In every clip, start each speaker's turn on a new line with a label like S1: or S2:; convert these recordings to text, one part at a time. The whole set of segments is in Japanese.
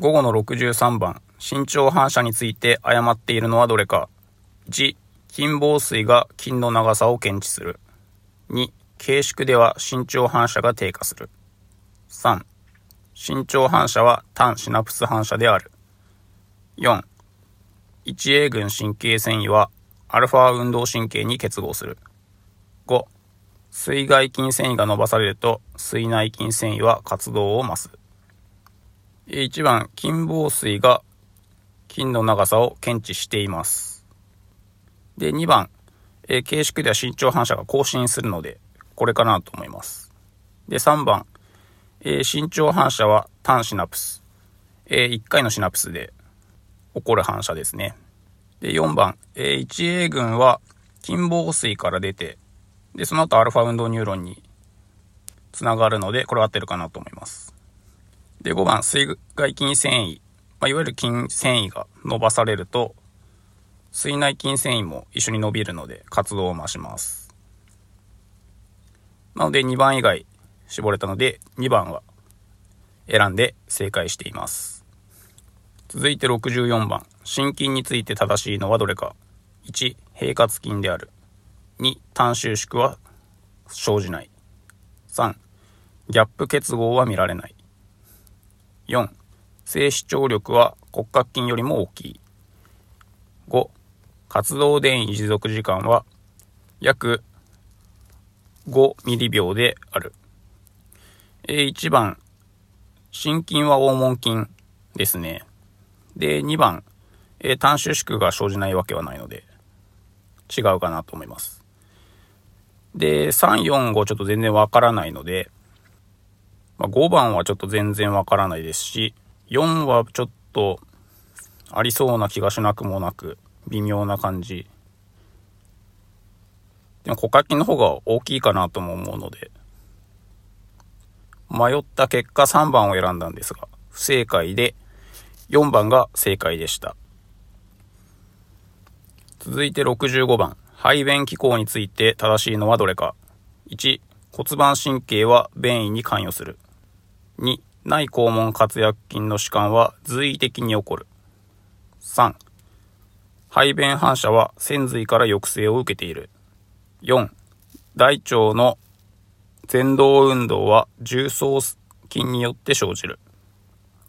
S1: 午後の63番、身長反射について誤っているのはどれか。1、筋紡錘が筋の長さを検知する。2、軽縮では身長反射が低下する。3、身長反射は単シナプス反射である。4、1 A 群神経繊維はアルファ運動神経に結合する。5、水外筋繊維が伸ばされると水内筋繊維は活動を増す。1番、筋紡錘が筋の長さを検知しています。で、2番、え、形式では身長反射が更新するので、これかなと思います。で、3番、え、身長反射は単シナプス。え、1回のシナプスで起こる反射ですね。で、4番、え、1A 群は筋紡錘から出て、で、その後アルファ運動ニューロンにつながるので、これ合ってるかなと思います。で、5番、水外筋繊維。まあ、いわゆる筋繊維が伸ばされると、水内筋繊維も一緒に伸びるので活動を増します。なので2番以外絞れたので2番は選んで正解しています。続いて64番。心筋について正しいのはどれか。1、平滑筋である。2、単収縮は生じない。3、ギャップ結合は見られない。4、静止張力は骨格筋よりも大きい。5、活動電位持続時間は約5ミリ秒である。1番、心筋は黄門筋ですね。で、2番、単収縮が生じないわけはないので、違うかなと思います。で、3、4、5ちょっと全然わからないので、まあ、5番はちょっと全然わからないですし、4はちょっとありそうな気がしなくもなく、微妙な感じ。でも、骨格筋の方が大きいかなとも思うので、迷った結果3番を選んだんですが、不正解で、4番が正解でした。続いて65番。排便機構について正しいのはどれか。1、骨盤神経は便意に関与する。2、内肛門括約筋の弛緩は随意的に起こる。3、排便反射は潜髄から抑制を受けている。4、大腸の前動運動は重層筋によって生じる。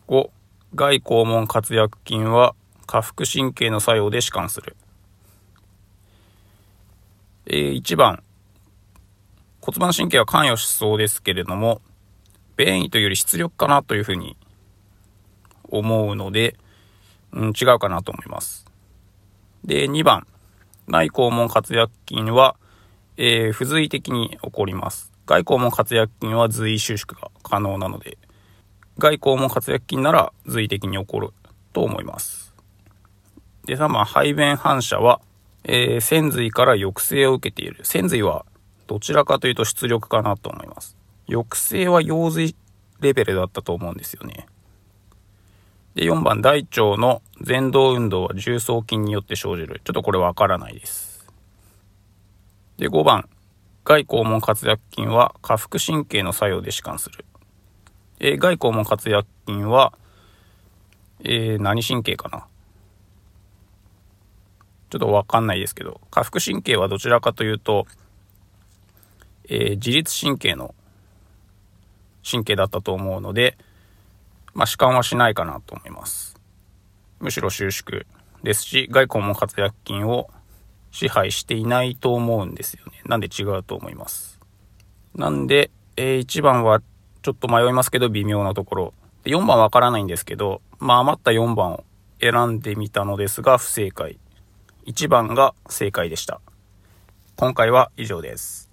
S1: 5、外肛門括約筋は下腹神経の作用で弛緩する。えー、1番、骨盤神経は関与しそうですけれども、便意というより出力かなというふうに思うので、うん、違うかなと思います。で、2番、内肛門括約筋は、えー、不随的に起こります。外肛門括約筋は随意収縮が可能なので、外肛門括約筋なら随意的に起こると思います。で、3番、排便反射は、えー、潜髄から抑制を受けている。潜髄はどちらかというと出力かなと思います。抑制は用髄レベルだったと思うんですよね。で、4番、大腸の前動運動は重層筋によって生じる。ちょっとこれわからないです。で、5番、外肛門括約筋は下腹神経の作用で弛緩する。え、外肛門括約筋は、えー、何神経かな？ちょっとわかんないですけど、下腹神経はどちらかというと、えー、自律神経の神経だったと思うので、まあ、弛緩はしないかなと思います。むしろ収縮ですし、外肛門括約筋を支配していないと思うんですよね。なんで違うと思います。なんで、えー、1番はちょっと迷いますけど微妙なところ。で4番わからないんですけど、まあ余った4番を選んでみたのですが不正解。1番が正解でした。今回は以上です。